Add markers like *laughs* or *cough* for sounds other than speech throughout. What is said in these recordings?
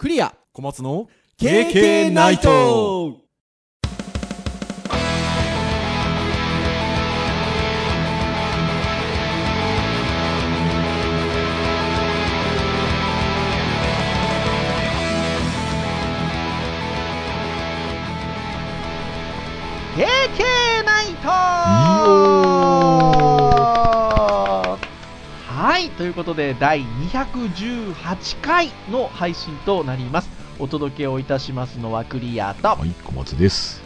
クリア。小松の KK ナイトということで、第218回の配信となります。お届けをいたしますのはクリアと、はい、小松です。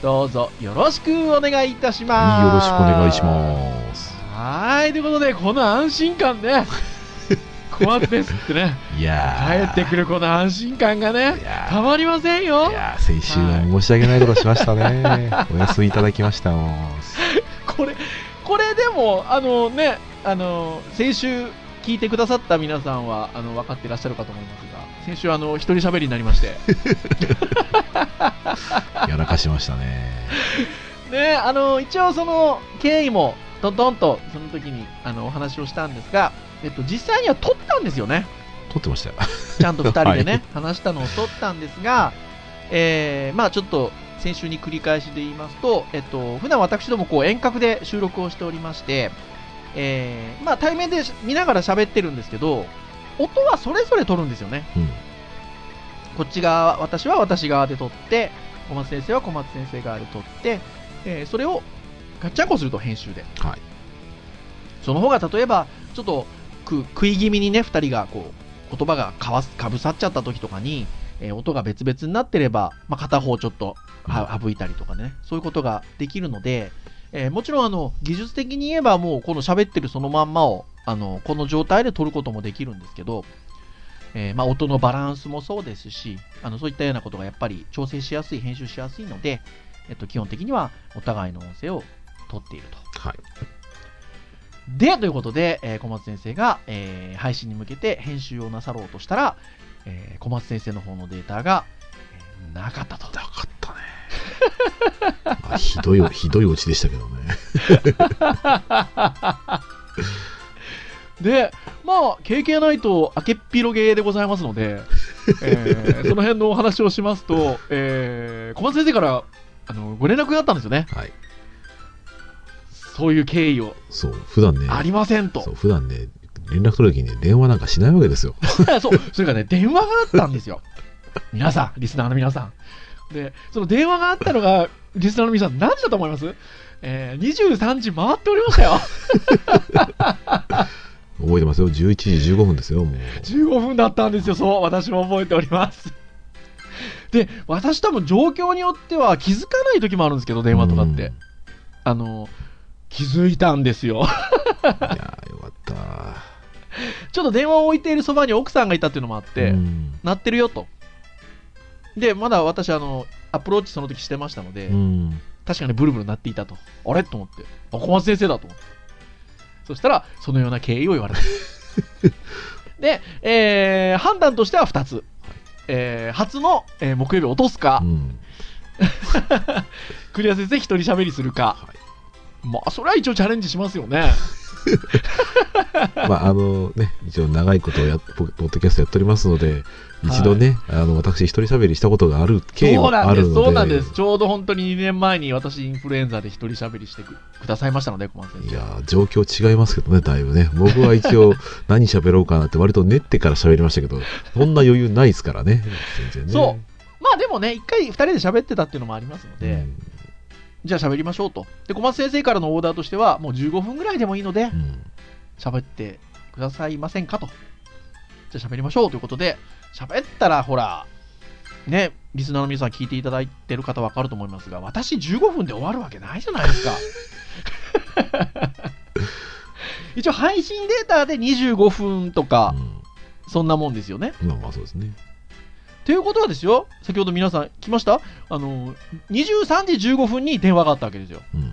どうぞよろしくお願いいたしよます。ろしくお願いします。はい、ということで、この安心感ね、*laughs* 小松ですってね、いや帰ってくるこの安心感がねたまりませんよい。やー先週は申し訳ないことしましたね。*laughs* お休みいただきました。*laughs* これ、これでも、あのね、あの、先週聞いてくださった皆さんは、あの、分かってらっしゃるかと思いますが、先週、あの、一人喋りになりまして、*laughs* やらかしましたね。*laughs* ね、あの、一応その、経緯も、トントンと、その時に、あの、お話をしたんですが、えっと、実際には撮ったんですよね。撮ってましたよ。ちゃんと二人でね、*laughs* は話したのを撮ったんですが、えーまあちょっと先週に繰り返しで言いますと、えっと、普段私どもこう遠隔で収録をしておりまして、えーまあ対面で見ながら喋ってるんですけど、音はそれぞれ撮るんですよね。うん。こっち側、私は私側で撮って、小松先生は小松先生側で撮って、えーそれをガッチャンコすると編集で。はい。その方が例えば、ちょっとく食い気味にね、二人がこう、言葉がかわすかぶさっちゃった時とかに、えー音が別々になってれば、まあ、片方ちょっとは省いたりとかね、そういうことができるので、えーもちろんあの技術的に言えばもうこの喋ってるそのまんまをあのこの状態で撮ることもできるんですけど、えーまあ、音のバランスもそうですしあのそういったようなことがやっぱり調整しやすい編集しやすいので、えっと、基本的にはお互いの音声を撮っているとはい。で、ということで、えー小松先生が、えー配信に向けて編集をなさろうとしたら、えー小松先生の方のデータが、えーなかったと。*laughs* ひどい、ひどいオチでしたけどね。で、まあ、KK ナイト明けっぴろげでございますので、えー *laughs* その辺のお話をしますと、えー小松先生からあのご連絡があったんですよね。はい。そういう経緯をそう、普段ね、ありませんと。そう、普段ね、連絡取るときにね、電話なんかしないわけですよ。*laughs* そう、それからね、電話があったんですよ。皆さん、リスナーの皆さん。で、その電話があったのが、リスナーの皆さん、何時だと思います？えー、23時回っておりましたよ。*laughs* 覚えてますよ。11時15分ですよ、もう。15分だったんですよ、そう、私も覚えております。で、私多分状況によっては気づかない時もあるんですけど、電話とかって。あの、気づいたんですよ。うん。いやー、よかった。ちょっと電話を置いているそばに奥さんがいたっていうのもあって、うん。鳴ってるよと。で、まだ私、あの、アプローチその時してましたので、うん。確かにブルブル鳴っていたと。あれ？と思って。あ、小松先生だと思って。そしたら、そのような経緯を言われた。*laughs* で、えー判断としては2つ。えー初の、えー木曜日落とすかう、ん。*laughs* クリア先生一人喋りするか。はいまあ、それは一応チャレンジしますよね。*laughs* まあ、あのね、一応長いことをやポッドキャストやっておりますので、一度ね、あの、私一人喋りしたことがある経緯そうはなんです。あるので。そうなんです。ちょうど本当に2年前に私インフルエンザで一人喋りしてくくださいましたので、小松先生。いやー状況違いますけどね、だいぶね。僕は一応、*laughs* 何喋ろうかなって割と練ってから喋りましたけど、そんな余裕ないですからね。全然ね。そうまあでもね、一回二人で喋ってたっていうのもありますので、うんじゃあ喋りましょうと。で、小松先生からのオーダーとしては、もう15分ぐらいでもいいのでう、ん喋ってくださいませんかと。じゃあ喋りましょうということで、喋ったら、ほら、ね、リスナーの皆さん聞いていただいてる方わかると思いますが、私15分で終わるわけないじゃないですか。*laughs* 一応配信データで25分とか、そんなもんですよね。うんまあまあそうですね。ということはですよ、先ほど皆さん来ました？あの、23時15分に電話があったわけですよ。うん。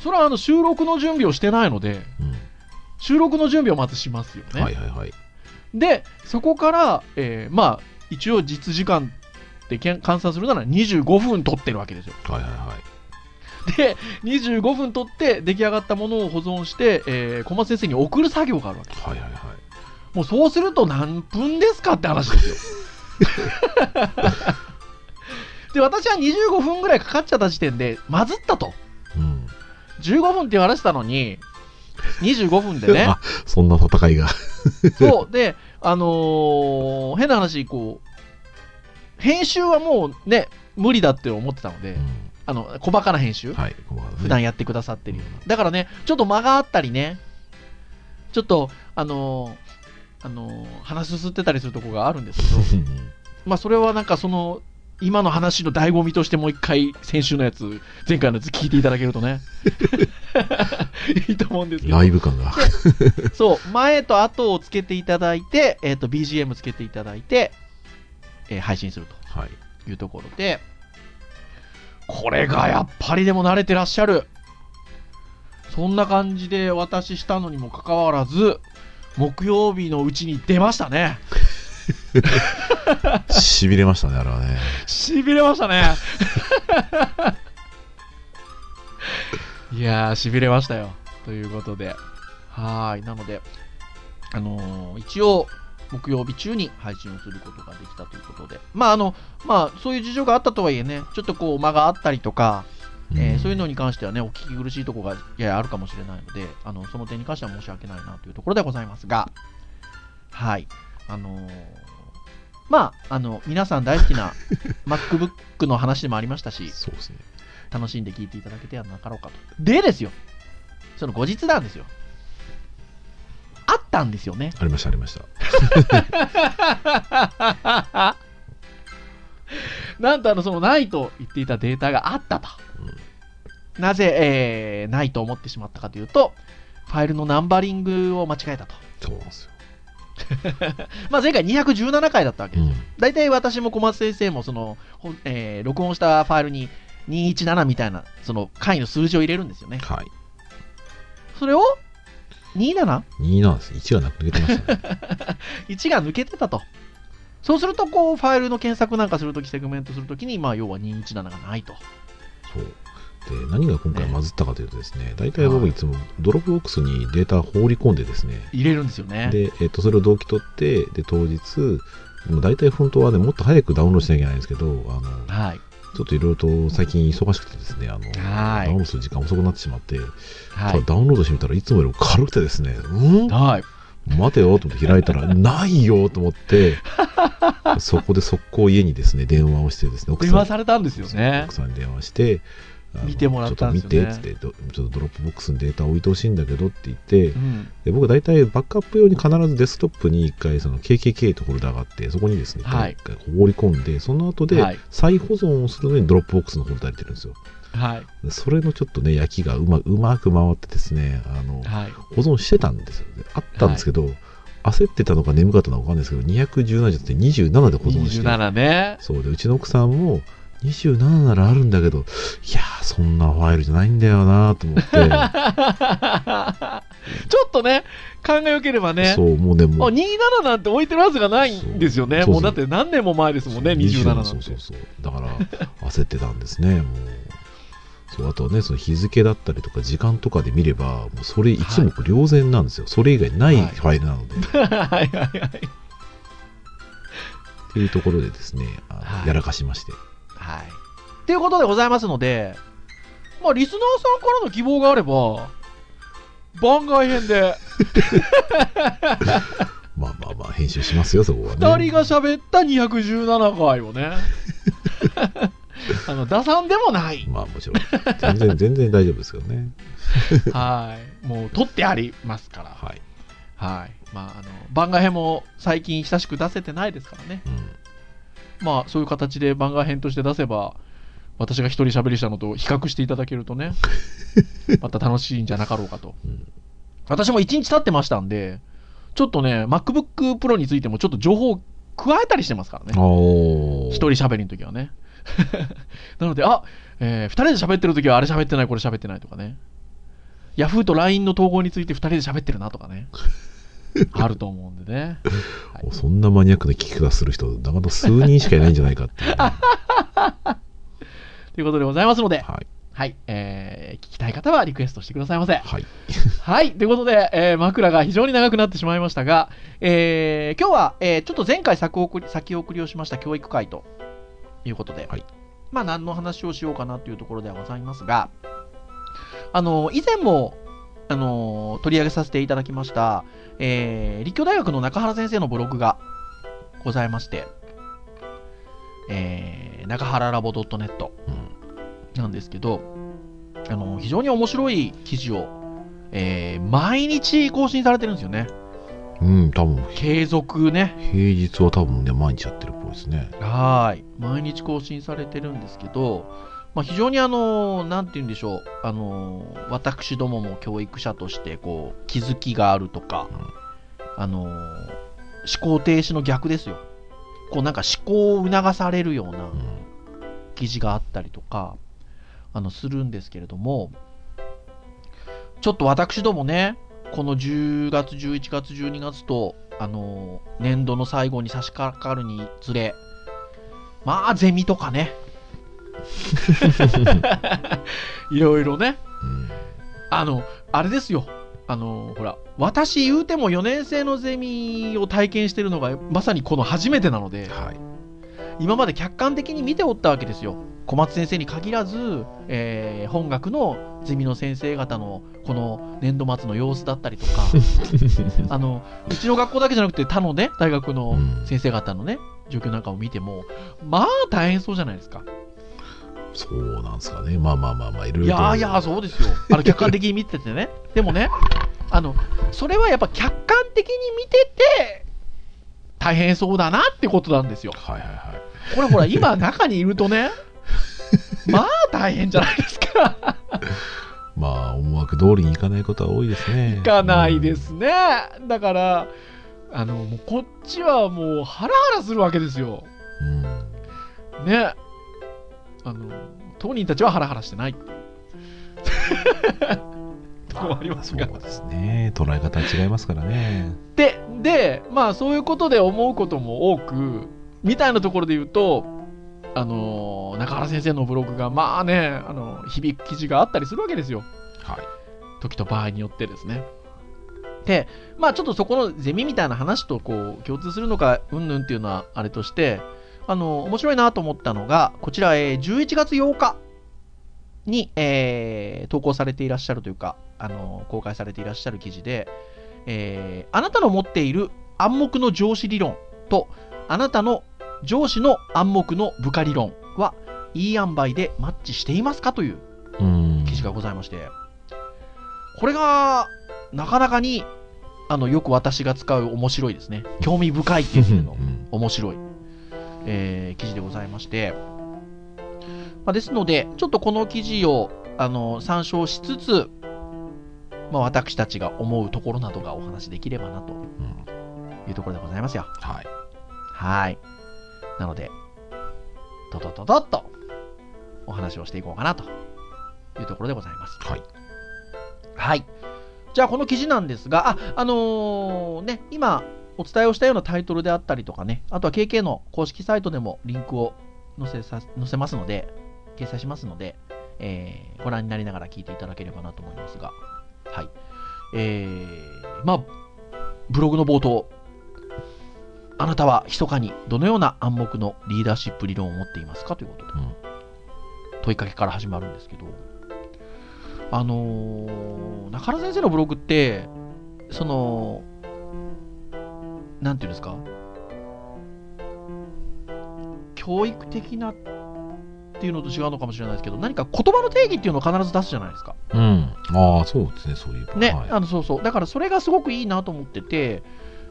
それはあの収録の準備をしてないので、うん収録の準備をまずしますよね。はいはいはい。で、そこから、えーまあ、一応実時間で換算するなら25分取ってるわけですよ。はいはいはい。で、25分取って出来上がったものを保存して、えー小松先生に送る作業があるわけ。はいはいはい。もうそうすると何分ですかって話ですよ。で、私は25分ぐらいかかっちゃった時点で、まずったと。うん。15分って言われてたのに、25分でね。*laughs* あ、そんな戦いが。*laughs* そう。で、あのー変な話、こう、編集はもうね、無理だって思ってたので、うんあの、小バカな編集、はい、ね普段やってくださってるような。だからね、ちょっと間があったりね、ちょっと、あのーあのー話すすってたりするとこがあるんですけど、うんまあ、それはなんかその、今の話の醍醐味としてもう一回、先週のやつ、前回のやつ聞いていただけるとね、いいと思うんですけどライブ感が。そう、*laughs* 前と後をつけていただいて、えっ、と、BGM つけていただいて、えー配信するはい。というところで、これがやっぱりでも慣れてらっしゃる。そんな感じで私したのにもかかわらず、木曜日のうちに出ましたね。しびれましたね、あれはね。しびれましたね。いやー、しびれましたよ。ということで。はーい。なので、あのー一応、木曜日中に配信をすることができたということで。まあ、あの、まあ、そういう事情があったとはいえね、ちょっとこう、間があったりとか、えーそういうのに関してはね、お聞き苦しいところがややあるかもしれないので、あのその点に関しては申し訳ないなというところでございますが、はい。あのーまあ、あの、皆さん大好きな *laughs* MacBook の話でもありましたし、そうですね。楽しんで聞いていただけてはなかろうかと。でですよ、その後日談ですよ。あったんですよね。ありました、ありました。*laughs* なんとあの、そのないと言っていたデータがあったと。なぜ、えーないと思ってしまったかというと、ファイルのナンバリングを間違えたと。そうなんですよ。*laughs* まあ前回217回だったわけです。うん。大体私も小松先生もその、えー録音したファイルに217みたいな、その回の数字を入れるんですよね。はい。それを 27?1 2なんです。1がなく抜けてましたね。*laughs* が抜けてたと。そうすると、こう、ファイルの検索なんかするとき、セグメントするときに、まあ、要は217がないと。そう。で、何が今回まずったかというとですね、大体僕いつも Dropbox にデータ放り込んでですね、入れるんですよね。で、えっと、それを同期取って、で、当日、もう大体本当はね、もっと早くダウンロードしなきゃいけないんですけど、あの、はい。ちょっといろいろと最近忙しくてですね、あの、はいダウンロードする時間遅くなってしまって、はい。ダウンロードしてみたらいつもよりも軽くてですね、うん？はい。待てよと思って開いたら、*laughs* ないよと思って、そこで速攻家にですね、電話をしてですね、奥電話されたんですよね奥。さんに電話して、見てもらったんですよねちょっと見てっつって、どちょっと Dropbox にデータ置いてほしいんだけどって言って、うん。で僕大体バックアップ用に必ずデスクトップに一回その KKK とフォルダがあって、そこにですね、はい一回放り込んで、その後ではい再保存をするのに Dropbox のフォルダ入れてるんですよ。はい。でそれのちょっとね、焼きがうまうまく回ってですね、あの、はい。保存してたんですよね。あったんですけど、焦ってたのか眠かったのか分かんないですけど、217じゃなくて27で保存して、27ね。そうで、うちの奥さんも、27ならあるんだけど、いやー、そんなファイルじゃないんだよなと思って、*laughs* ちょっとね、勘が良ければね。そう、もうね、あもう、27なんて置いてるはずがないんですよね。もうだって何年も前ですもんね、27なんて。そうそうそう。だから、焦ってたんですね、もう。そう、あとはね、その日付だったりとか時間とかで見れば、もうそれ一目瞭然なんですよ。それ以外ないはいファイルなので。はいはいはい。っていうところでですね、あのはいやらかしまして。はい。っていうことでございますので、まあ、リスナーさんからの希望があれば、番外編で、*laughs* まあまあまあ、編集しますよ、そこはね。2人が喋った217回をね、*laughs* あの、打算でもない。まあもちろん。全然、*laughs* 全然大丈夫ですけどね。はい。もう、取ってありますから。はい。はい。まあ、あの、番外編も最近久しく出せてないですからね。うん。まあ、そういう形で番外編として出せば、私が一人喋りしたのと比較していただけるとね、*laughs* また楽しいんじゃなかろうかと。うん私も1日経ってましたんで、ちょっとね、MacBook Pro についてもちょっと情報を加えたりしてますからね。一人喋りの時はね。*laughs* なので、あ、えー、2人で喋ってる時はあれ喋ってない、これ喋ってないとかね。Yahoo と LINE の統合について2人で喋ってるなとかね。*laughs* あると思うんでね。はいそんなマニアックな聞き方する人、なかなか数人しかいないんじゃないかってね、ということでございますので、はい。はい、えー聞きたい方はリクエストしてくださいませ。はい。*laughs* はい。ということで、えー枕が非常に長くなってしまいましたが、えー今日は、えーちょっと前回先送り先送りをしました教育会ということで、はいまあ何の話をしようかなというところではございますが、あの、以前も、あの、取り上げさせていただきました、えー立教大学の中原先生のブログがございまして、えー中原ラボ .net うん。なんですけど、あの、非常に面白い記事を、えー毎日更新されてるんですよね。うん、多分、継続ね。平日は多分ね、毎日やってるっぽいですね。はーい。毎日更新されてるんですけど、まあ、非常にあの、なんて言うんでしょう。あの、私どもも教育者として、こう、気づきがあるとか、あの、思考停止の逆ですよ。こう、なんか思考を促されるようなうん。記事があったりとか、あの、するんですけれども、ちょっと私どもね、この10月、11月、12月と、あの、年度の最後に差し掛かるにつれ、まあ、ゼミとかね、*laughs* いろいろね、うん。あの、あれですよ。あの、ほら、私言うても4年生のゼミを体験してるのがまさにこの初めてなので、はい。今まで客観的に見ておったわけですよ。小松先生に限らず、えー本学のゼミの先生方のこの年度末の様子だったりとか、*laughs* あの、うちの学校だけじゃなくて他のね、大学の先生方のね、状況なんかを見ても、まあ大変そうじゃないですか。そうなんですかね。まあまあまあまあ、いろいいろと。やーいやー、そうですよ。あの、*laughs* 客観的に見ててね。でもね、あの、それはやっぱ客観的に見てて、大変そうだなってことなんですよ。はいはいはい。これほら、今中にいるとね、まあ大変じゃないですか。*laughs* まあ、思惑通りにいかないことは多いですね。いかないですね。だから、あの、もうこっちはもうハラハラするわけですよ。うん。ね。あの、当人たちはハラハラしてない。*laughs* とありますがそうですね。捉え方違いますからね。で、で、まあそういうことで思うことも多く、みたいなところで言うと、あの、中原先生のブログが、まあね、あの、響く記事があったりするわけですよ。はい。時と場合によってですね。で、まあちょっとそこのゼミみたいな話とこう共通するのか、うんぬんっていうのはあれとして、あの、面白いなと思ったのが、こちら、えー11月8日に、えー投稿されていらっしゃるというか、あの、公開されていらっしゃる記事で、えーあなたの持っている暗黙の上司理論と、あなたの上司の暗黙の部下理論は、いい塩梅でマッチしていますかといううん。記事がございまして、これが、なかなかに、あの、よく私が使う面白いですね。興味深いっていうのうん面白い、えー記事でございまして、まあ、ですので、ちょっとこの記事を、あの、参照しつつ、まあ、私たちが思うところなどがお話しできればなとうんいうところでございますよ。はい。はい。なので、ととととっと、お話をしていこうかなというところでございます。はい。はい。じゃあ、この記事なんですが、あ、あのーね、今、お伝えをしたようなタイトルであったりとかね、あとは KK の公式サイトでもリンクを載せさ載せますので、掲載しますので、えーご覧になりながら聞いていただければなと思いますが、はい。えー、まあ、ブログの冒頭、あなたは密かにどのような暗黙のリーダーシップ理論を持っていますかということで、うん問いかけから始まるんですけど、あのー中原先生のブログって、その、なんていうんですか、教育的なっていうのと違うのかもしれないですけど、何か言葉の定義っていうのを必ず出すじゃないですか。うん。ああ、そうですね、そういう。ね、はいあのそうそう。だからそれがすごくいいなと思ってて、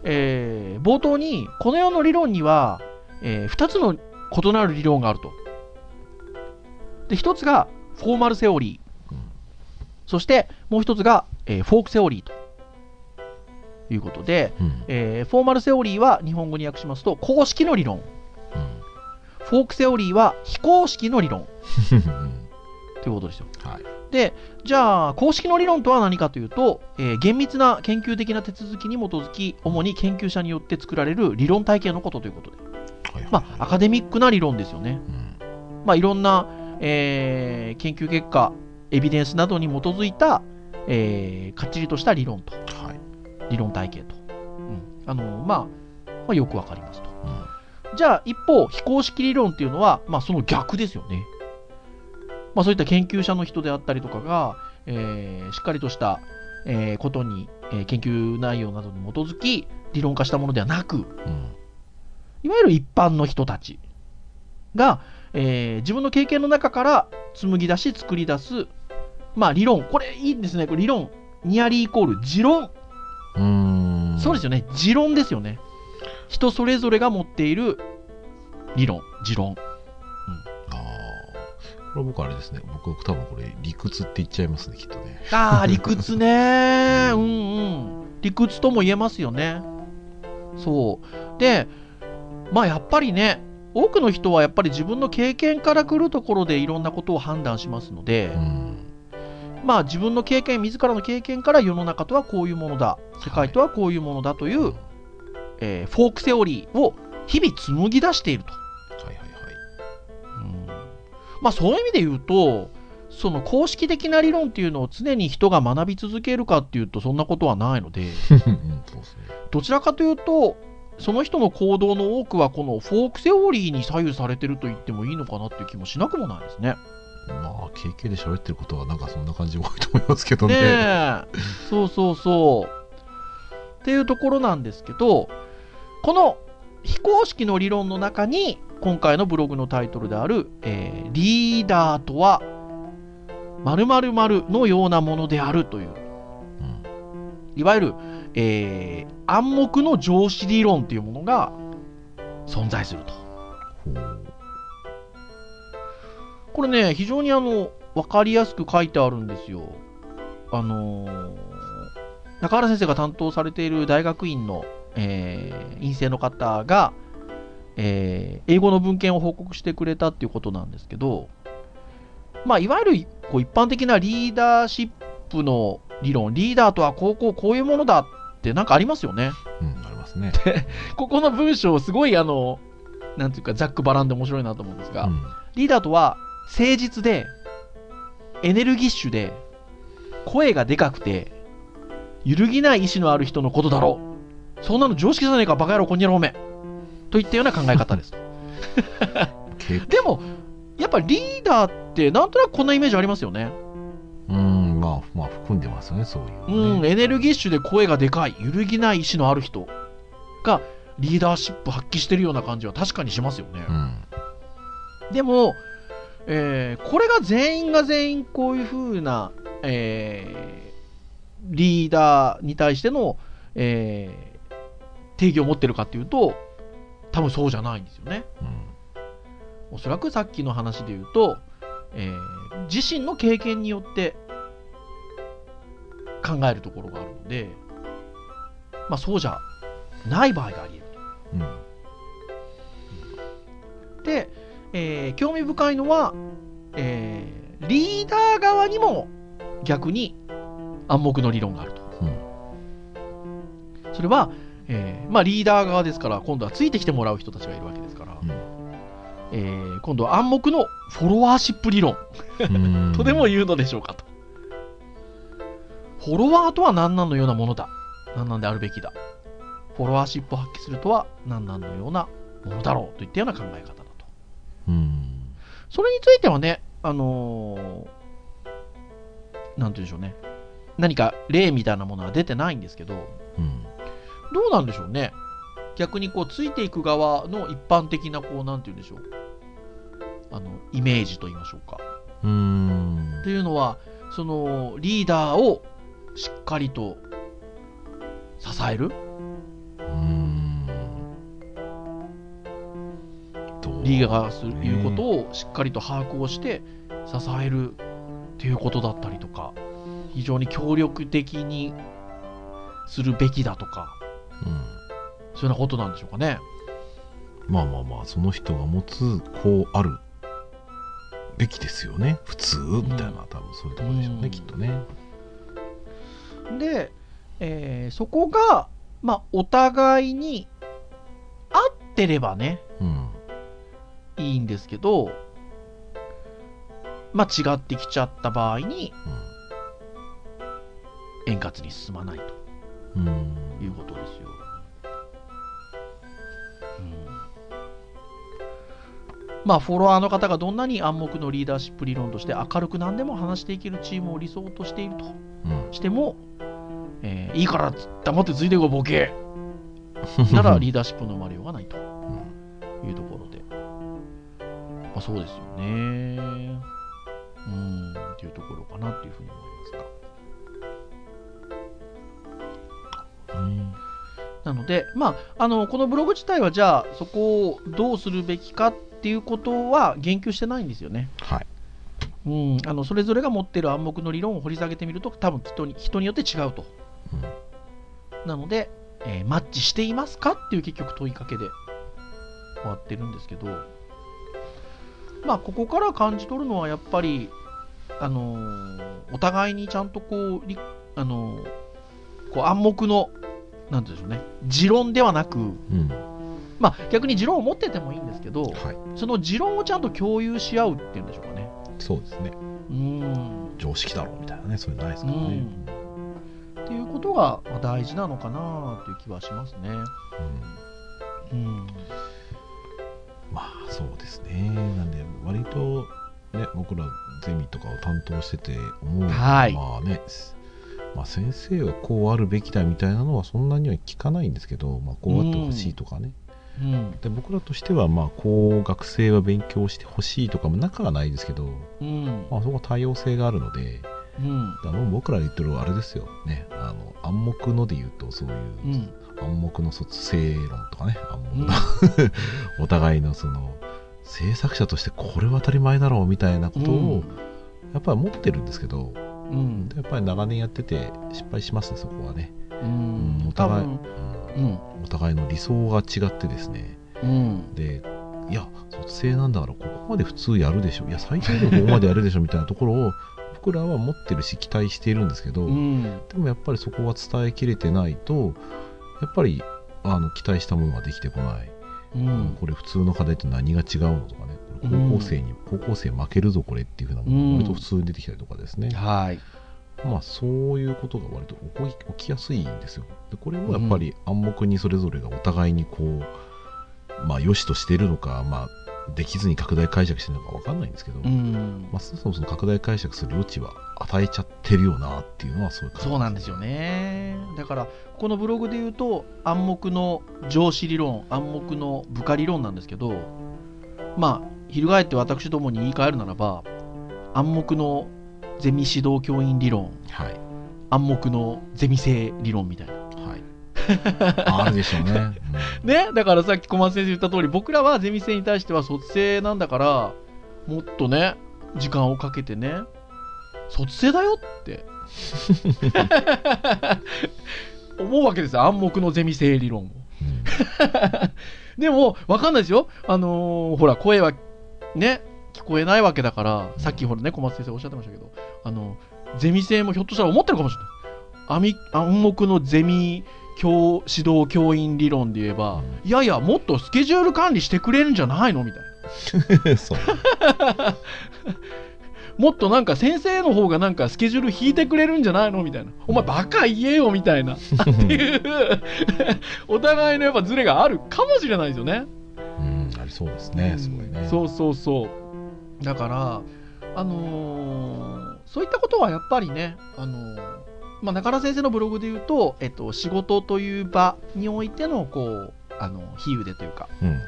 えー冒頭に、この世の理論には、え2つの異なる理論があると。で、1つがフォーマルセオリー。うんそして、もう1つが、えーフォークセオリーということで、うん。えーフォーマルセオリーは日本語に訳しますと、公式の理論。うんフォークセオリーは非公式の理論うんということですよ。はい。で、じゃあ、公式の理論とは何かというと、えー厳密な研究的な手続きに基づき、主に研究者によって作られる理論体系のことということで、はいはいまあ、アカデミックな理論ですよね。うんまあ、いろんな、えー研究結果、エビデンスなどに基づいた、えーかっちりとした理論と、はい。理論体系と。うんあのまあ、まあ、よくわかりますと。うんじゃあ、一方、非公式理論っていうのは、まあ、その逆ですよね。まあ、そういった研究者の人であったりとかが、えーしっかりとした、えーことに、えー研究内容などに基づき、理論化したものではなく、うんいわゆる一般の人たちが、えー自分の経験の中から紡ぎ出し作り出す、まあ理論。これいいんですね。これ理論。ニアリーイコール持論。うーん。そうですよね。持論ですよね。人それぞれが持っている理論、持論。これ僕あれですね。僕多分これ理屈って言っちゃいますね、きっとね。ああ、*laughs* 理屈ね。うんうん。理屈とも言えますよね。そう。で、まあやっぱりね、多くの人はやっぱり自分の経験から来るところでいろんなことを判断しますので、うん。まあ自分の経験、自らの経験から世の中とはこういうものだ、世界とはこういうものだという、はいえーフォークセオリーを日々紡ぎ出していると。まあそういう意味で言うと、その公式的な理論っていうのを常に人が学び続けるかっていうとそんなことはないので。*laughs* どちらかというと、その人の行動の多くはこのフォークセオリーに左右されてると言ってもいいのかなっていう気もしなくもないですね。まあ、経験で喋ってることはなんかそんな感じが多いと思いますけどねね。え、そうそうそう。っていうところなんですけど、この非公式の理論の中に、今回のブログのタイトルである、えーリーダーとは、〇〇〇のようなものであるという、うんいわゆる、えー暗黙の上司理論というものが存在すると。これね、非常にあの、わかりやすく書いてあるんですよ。あのー中原先生が担当されている大学院の、えー院生の方が、えー英語の文献を報告してくれたっていうことなんですけど、まあ、いわゆるこう一般的なリーダーシップの理論、リーダーとはこうこうこういうものだってなんかありますよね。うん、ありますね。ここの文章、すごいあの、なんていうか、ざっくばらんで面白いなと思うんですが、うんリーダーとは誠実でエネルギッシュで声がでかくて揺るぎない意志のある人のことだろうそんなの常識じゃねえかバカ野郎こんにゃろおめといったような考え方です経でもやっぱりリーダーってなんとなくこんなイメージありますよねうん、まあ、まあ、含んでますよね、そういううん。エネルギッシュで声がでかい揺るぎない意志のある人がリーダーシップ発揮してるような感じは確かにしますよね、うん。でも、えーこれが全員が全員こういう風な、えーリーダーに対しての、えー定義を持ってるかっていうと、多分そうじゃないんですよね。うんおそらくさっきの話で言うと、えー自身の経験によって考えるところがあるので、まあそうじゃない場合があり得る。うん。で、えー興味深いのは、えーリーダー側にも逆に暗黙の理論があると。それは、えーまあ、リーダー側ですから、今度はついてきてもらう人たちがいるわけですから、うんえー今度は暗黙のフォロワーシップ理論うん *laughs* とでも言うのでしょうかと。フォロワーとは何なんのようなものだ。何なんであるべきだ。フォロワーシップを発揮するとは何なんのようなものだろうといったような考え方だと。うん。それについてはね、あのーなんて言うんでしょうね。何か例みたいなものは出てないんですけど、うん。どうなんでしょうね。逆にこう、ついていく側の一般的な、こう、なんて言うんでしょう。あの、イメージと言いましょうか。うんっていうのは、その、リーダーをしっかりと支える。リーダーがする、いうことをしっかりと把握をして支えるっていうことだったりとか、非常に協力的にするべきだとか、うんそういうようなことなんでしょうかね。まあまあまあその人が持つこうあるべきですよね。普通みたいな、多分そういうところでしょうね、うん。きっとね。で、えーそこが、まあ、お互いに合ってればね、うん。いいんですけど、まあ、違ってきちゃった場合に円滑に進まないと。うんいうことですよ。うん。まあ、フォロワーの方がどんなに暗黙のリーダーシップ理論として明るく何でも話していけるチームを理想としているとうん。しても、えーいいから黙ってついてこいボケ。*laughs* ならリーダーシップの生まれようがないと。いうところで、まあ、そうですよね。うん。っていうところかなっていうふうに思いますなので、まあ、あのこのブログ自体はじゃあそこをどうするべきかっていうことは言及してないんですよね。はいうん、あのそれぞれが持っている暗黙の理論を掘り下げてみると多分人に人によって違うと。なので、えーマッチしていますかっていう結局問いかけで終わってるんですけど、まあ、ここから感じ取るのはやっぱり、あのーお互いにちゃんとこう、りあのーこう暗黙の、なんでしょうね、持論ではなく、うん。まあ、逆に持論を持っててもいいんですけど、はい。その持論をちゃんと共有し合うっていうんでしょうかね。そうですね。うん。常識だろうみたいなねそういうのないですからね。うん。っていうことがまあ大事なのかなという気はしますね。うん。うん。まあそうですね。なんで割とね僕らゼミとかを担当してて思うのは、はい。まあねまあ先生はこうあるべきだみたいなのはそんなには聞かないんですけど、まあ、こうあってほしいとかね、うん。で僕らとしてはまあこう学生は勉強してほしいとかも中はないですけど、うん。まあ、そこは多様性があるのでうん。あの僕らが言ってるあれですよ。ね。あの暗黙ので言うとそういう、うん。暗黙の卒生論とかね。暗黙の、うん。*laughs* お互いのその制作者としてこれは当たり前だろうみたいなことをやっぱり持ってるんですけど、うん。やっぱり長年やってて失敗しますねそこはね、ううんん、お互い、うん。うん。お互いの理想が違ってですね。うん。でいや卒生なんだからここまで普通やるでしょ。いや最低でもここまでやるでしょみたいなところを僕らは持ってるし期待しているんですけど、うん。でもやっぱりそこは伝えきれてないとやっぱりあの期待したものができてこない、うん。これ普通の課題って何が違うのとかね高校生に、高校生負けるぞこれっていうふうなものが割と普通に出てきたりとかですね、はい。まあそういうことが割と起こり起きやすいんですよ。でこれをやっぱり暗黙にそれぞれがお互いにこうまあ良しとしているのかまあできずに拡大解釈してるのか分かんないんですけど、うん。まあ、そもそもその拡大解釈する余地は与えちゃってるよなっていうのはそういう感じそうなんですよね。だからこのブログで言うと暗黙の上司理論暗黙の部下理論なんですけどまあ翻って私どもに言い換えるならば暗黙のゼミ指導教員理論はい暗黙のゼミ生理論みたいなはいあるでしょうね、ねだからさっき小松先生言った通り僕らはゼミ生に対しては卒生なんだからもっとね時間をかけてね卒生だよって思うわけですよ暗黙のゼミ生理論をでも分かんないですよあのーほら声はね聞こえないわけだからさっきほらね小松先生おっしゃってましたけどあのゼミ生もひょっとしたら思ってるかもしれない。暗暗黙のゼミ教指導教員理論で言えば、いやいやもっとスケジュール管理してくれるんじゃないのみたいな。*laughs* そう。*laughs* もっとなんか先生の方がなんかスケジュール引いてくれるんじゃないのみたいな。お前バカ言えよみたいな。*laughs* っていう。お互いのやっぱズレがあるかもしれないですよねうんありそうですねすごいね。そうそうそう。だからあのーそういったことはやっぱりねあのーまあ、中原先生のブログで言うと、えっと、仕事という場においてのこうあの比喩でというかうん。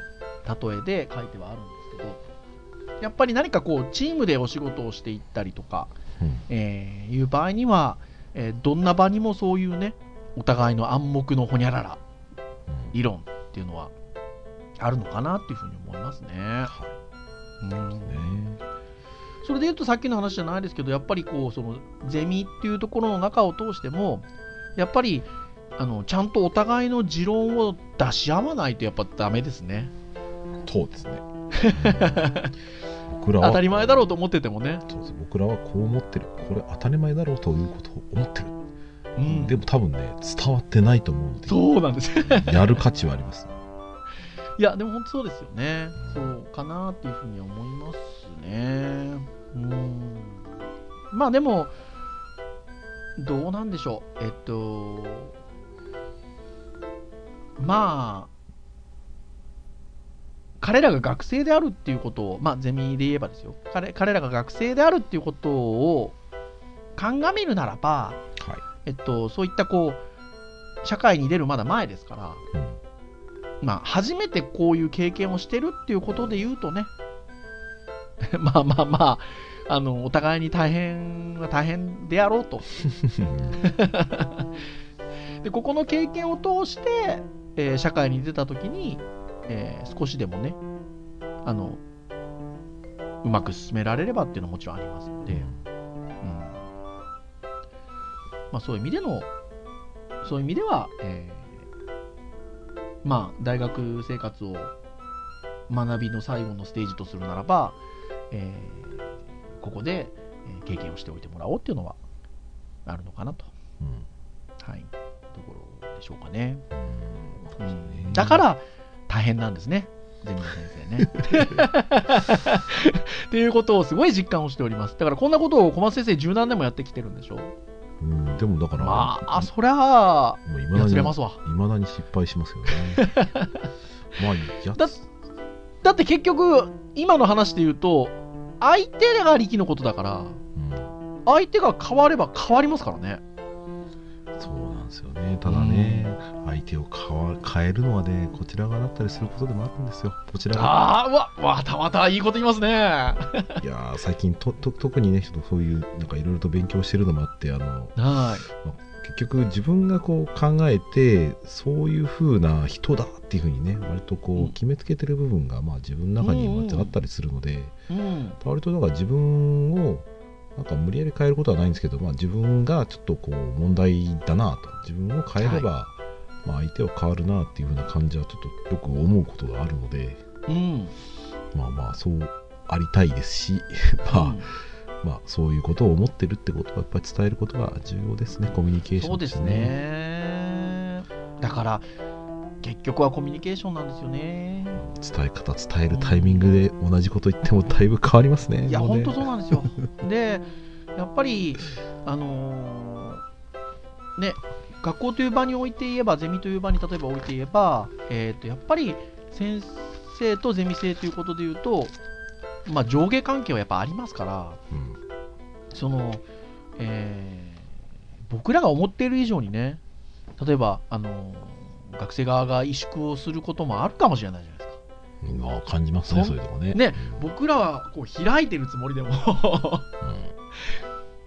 例えで書いてはあるんですけどやっぱり何かこうチームでお仕事をしていったりとか、うん。えーいう場合には、えーどんな場にもそういうねお互いの暗黙のほにゃらら理論っていうのはあるのかなっていうふうに思いますね。うん。ねそれで言うとさっきの話じゃないですけどやっぱりこうそのゼミっていうところの中を通してもやっぱりあのちゃんとお互いの持論を出し合わないとやっぱダメですね。そうですね。*laughs* 僕らは当たり前だろうと思っててもね。そうです。僕らはこう思ってる。これ当たり前だろうということを思ってる、うん。でも多分ね伝わってないと思うので。そうなんです。よ。やる価値はありますいや、でも本当そうですよね。そうかなっていうふうに思いますね。ううん。まあでもどうなんでしょう。えっとまあ彼らが学生であるっていうことを、まあ、ゼミで言えばですよ。彼彼らが学生であるっていうことを鑑みるならば、はい。えっと、そういったこう社会に出るまだ前ですから、うんまあ、初めてこういう経験をしてるっていうことで言うとね、*laughs* まあまあまあ、あの、お互いに大変は大変であろうと。*laughs* で、ここの経験を通して、えー社会に出たときに、えー少しでもね、あの、うまく進められればっていうのはもちろんありますので、うん。まあそういう意味での、そういう意味では、えーまあ大学生活を学びの最後のステージとするならば、えーここで、えー経験をしておいてもらおうっていうのはあるのかなと、うん。はい、ところでしょうかね。うん。うん。だから大変なんですね、ゼミの先生ね。*laughs* っていうことをすごい実感をしております。だからこんなことを小松先生十何年もやってきてるんでしょうんでもだからまあ、そりゃあ、やつれますわ。未だに失敗しますよね *laughs* まあやだだって結局、今の話で言うと、相手が力のことだから、うん相手が変われば変わりますからね。んですよねただね、相手を変わ変えるのはねこちら側だったりすることでもあるんですよこちらがあわ、またまたいいこと言いますね。*laughs* いやー最近とと特にねちょっとそういうなんかいろいろと勉強してるのもあってあのは結局自分がこう考えてそういう風な人だっていう風にね割とこうんう決めつけてる部分がまあ自分の中にまああったりするので、い。うん。割とだから自分をなんか無理やり変えることはないんですけど、まあ、自分がちょっとこう問題だなと。自分を変えれば、まあ、相手は変わるなっていう風な感じはちょっとよく思うことがあるのでうん。まあまあそうありたいですし *laughs* まあ、うん。まあそういうことを思ってるってことはやっぱり伝えることが重要ですね。コミュニケーションそうですね。だから、結局はコミュニケーションなんですよね。伝え方伝えるタイミングで同じこと言ってもだいぶ変わりますねいや、もうね本当そうなんですよ。*laughs* で、やっぱり、あのーね、学校という場において言えば、ゼミという場に例えば置いて言えば、えー、とやっぱり先生とゼミ生ということで言うと、まあ、上下関係はやっぱありますから、うんその、えー僕らが思っている以上にね、例えば、あのー学生側が萎縮をすることもあるかもしれないじゃないですか。うんあ感じますねそそういうとこね。ね僕らはこう開いてるつもりでも。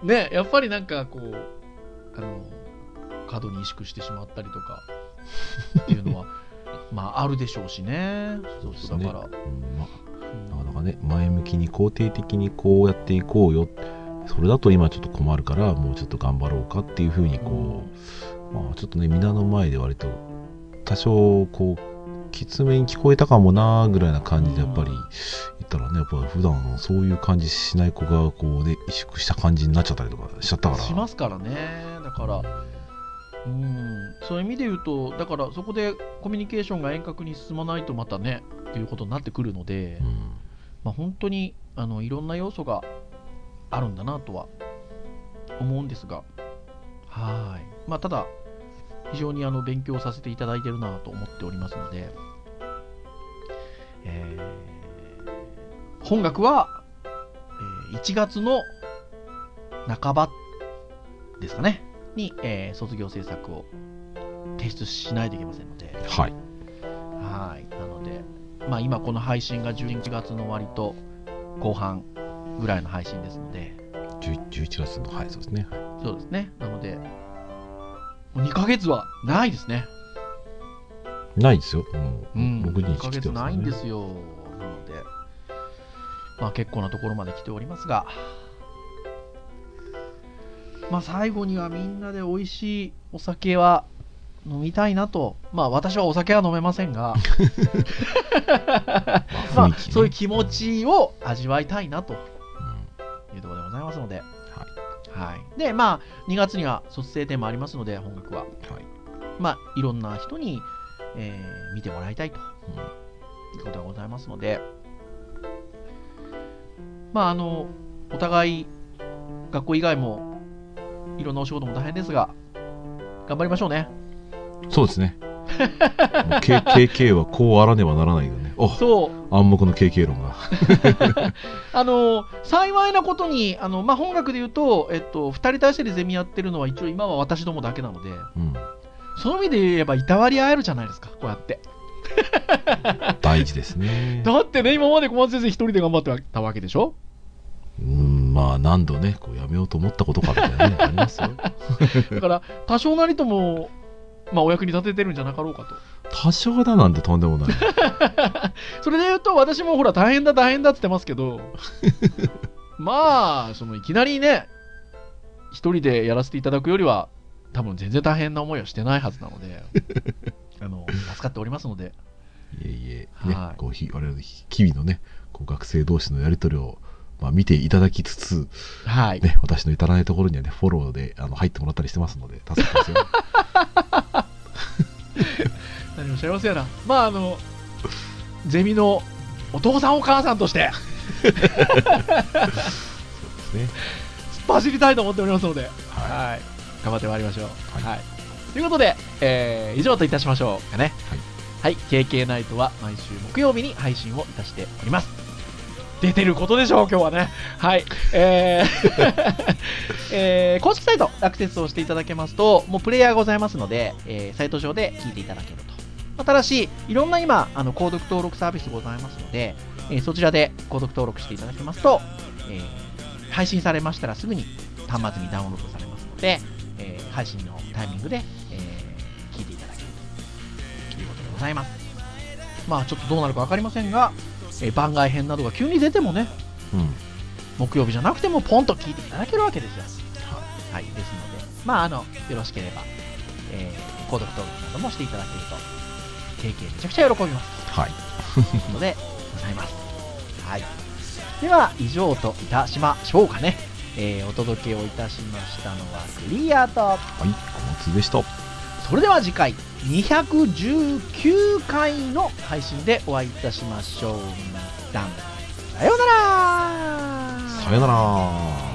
うん。ねやっぱりなんかこうあの過度に萎縮してしまったりとか。っていうのは *laughs* まああるでしょうしね。そうですね。だから、うんまうん。あ、なかなかね前向きに肯定的にこうやっていこうよ。それだと今ちょっと困るからもうちょっと頑張ろうかっていうふうにこう、まあ、ちょっとね皆の前で割と多少こうきつめに聞こえたかもなぐらいな感じでやっぱり言ったらねやっぱり普段そういう感じしない子がこうね萎縮した感じになっちゃったりとかしちゃったから。しますからね。だからうん。そういう意味で言うとだからそこでコミュニケーションが遠隔に進まないとまたねっていうことになってくるので、うん。まあ、本当にあのいろんな要素があるんだなとは思うんですが、はい。まあ、ただ、非常にあの勉強させていただいてるなと思っておりますので、えー本学は、えー1月の半ばですかね、に、えー卒業制作を提出しないといけませんので、はい。はい。なので、まあ今この配信が11月の終わりと後半ぐらいの配信ですので、11 11月のはいそうですね、はい。そうですね。なので、2ヶ月はないですね。ないですよ、もううん。6 2日ヶ月来ないんですよ。なので、まあ結構なところまで来ておりますが、まあ最後にはみんなで美味しいお酒は飲みたいなと。まあ私はお酒は飲めませんが、*laughs* まあそういう気持ちを味わいたいなとうんいうところでございますので、はいはい。で、まあ2月には卒生展もありますので、本学は。はいまあいろんな人に、えー見てもらいたいとうんいうことがございますので、まああの、お互い学校以外もいろんなお仕事も大変ですが頑張りましょうねそうですね。KK はこうあらねばならないよね。おそう暗黙の KK 論が。*laughs* あの幸いなことにあの、まあ、本学で言うと、えっと、2人体制でゼミやってるのは一応今は私どもだけなのでうん。その意味で言えばいたわり合えるじゃないですかこうやって *laughs* 大事ですね。だってね今まで小松先生一人で頑張ってたわけでしょ？うん、まあ何度ね、こうやめようと思ったことかみたいなね、ありますよ。*laughs* だから多少なりとも、まあ、お役に立ててるんじゃなかろうかと多少だなんてとんでもない。*laughs* それで言うと私もほら大変だ大変だって言ってますけど *laughs* まあそのいきなりね一人でやらせていただくよりは多分全然大変な思いはしてないはずなので *laughs* あの助かっておりますのでいえいえ、ねはい、こうひ我々の日々のね、こう学生同士のやりとりを、まあ、見ていただきつつ、はい、ね、私の至らないところにはね、フォローであの入ってもらったりしてますので、助かってますよ。幸せやなまああのゼミのお父さんお母さんとしてそうですね。突っ走りたいと思っておりますので、ははい、頑張ってまいりましょう。は。はいということで、えー以上といたしましょうかね。はい。KK ナイトは毎週木曜日に配信をいたしております。出てることでしょう、今日はね。はい。えー *laughs* えー公式サイトアクセスをしていただけますと、もうプレイヤーございますので、えーサイト上で聞いていただけると。まあただし、いろんな今、あの、購読登録サービスございますので、えーそちらで購読登録していただけますと、えー配信されましたらすぐに端末にダウンロードされますので、えー配信のタイミングで、えー聞いていただけるということでございます。まあちょっとどうなるか分かりませんが、えー番外編などが急に出てもね、うん。木曜日じゃなくてもポンと聞いていただけるわけですよ。はい、ですので、まああの、よろしければ、えー、購読登録などもしていただけると、経験めちゃくちゃ喜びます。はい。ということでございます。はい。では、以上といたしましょうかね。えーお届けをいたしましたのはクリアと、はい、小松でした。それでは次回、219回の配信でお会いいたしましょう。皆さん、さようならさよなら。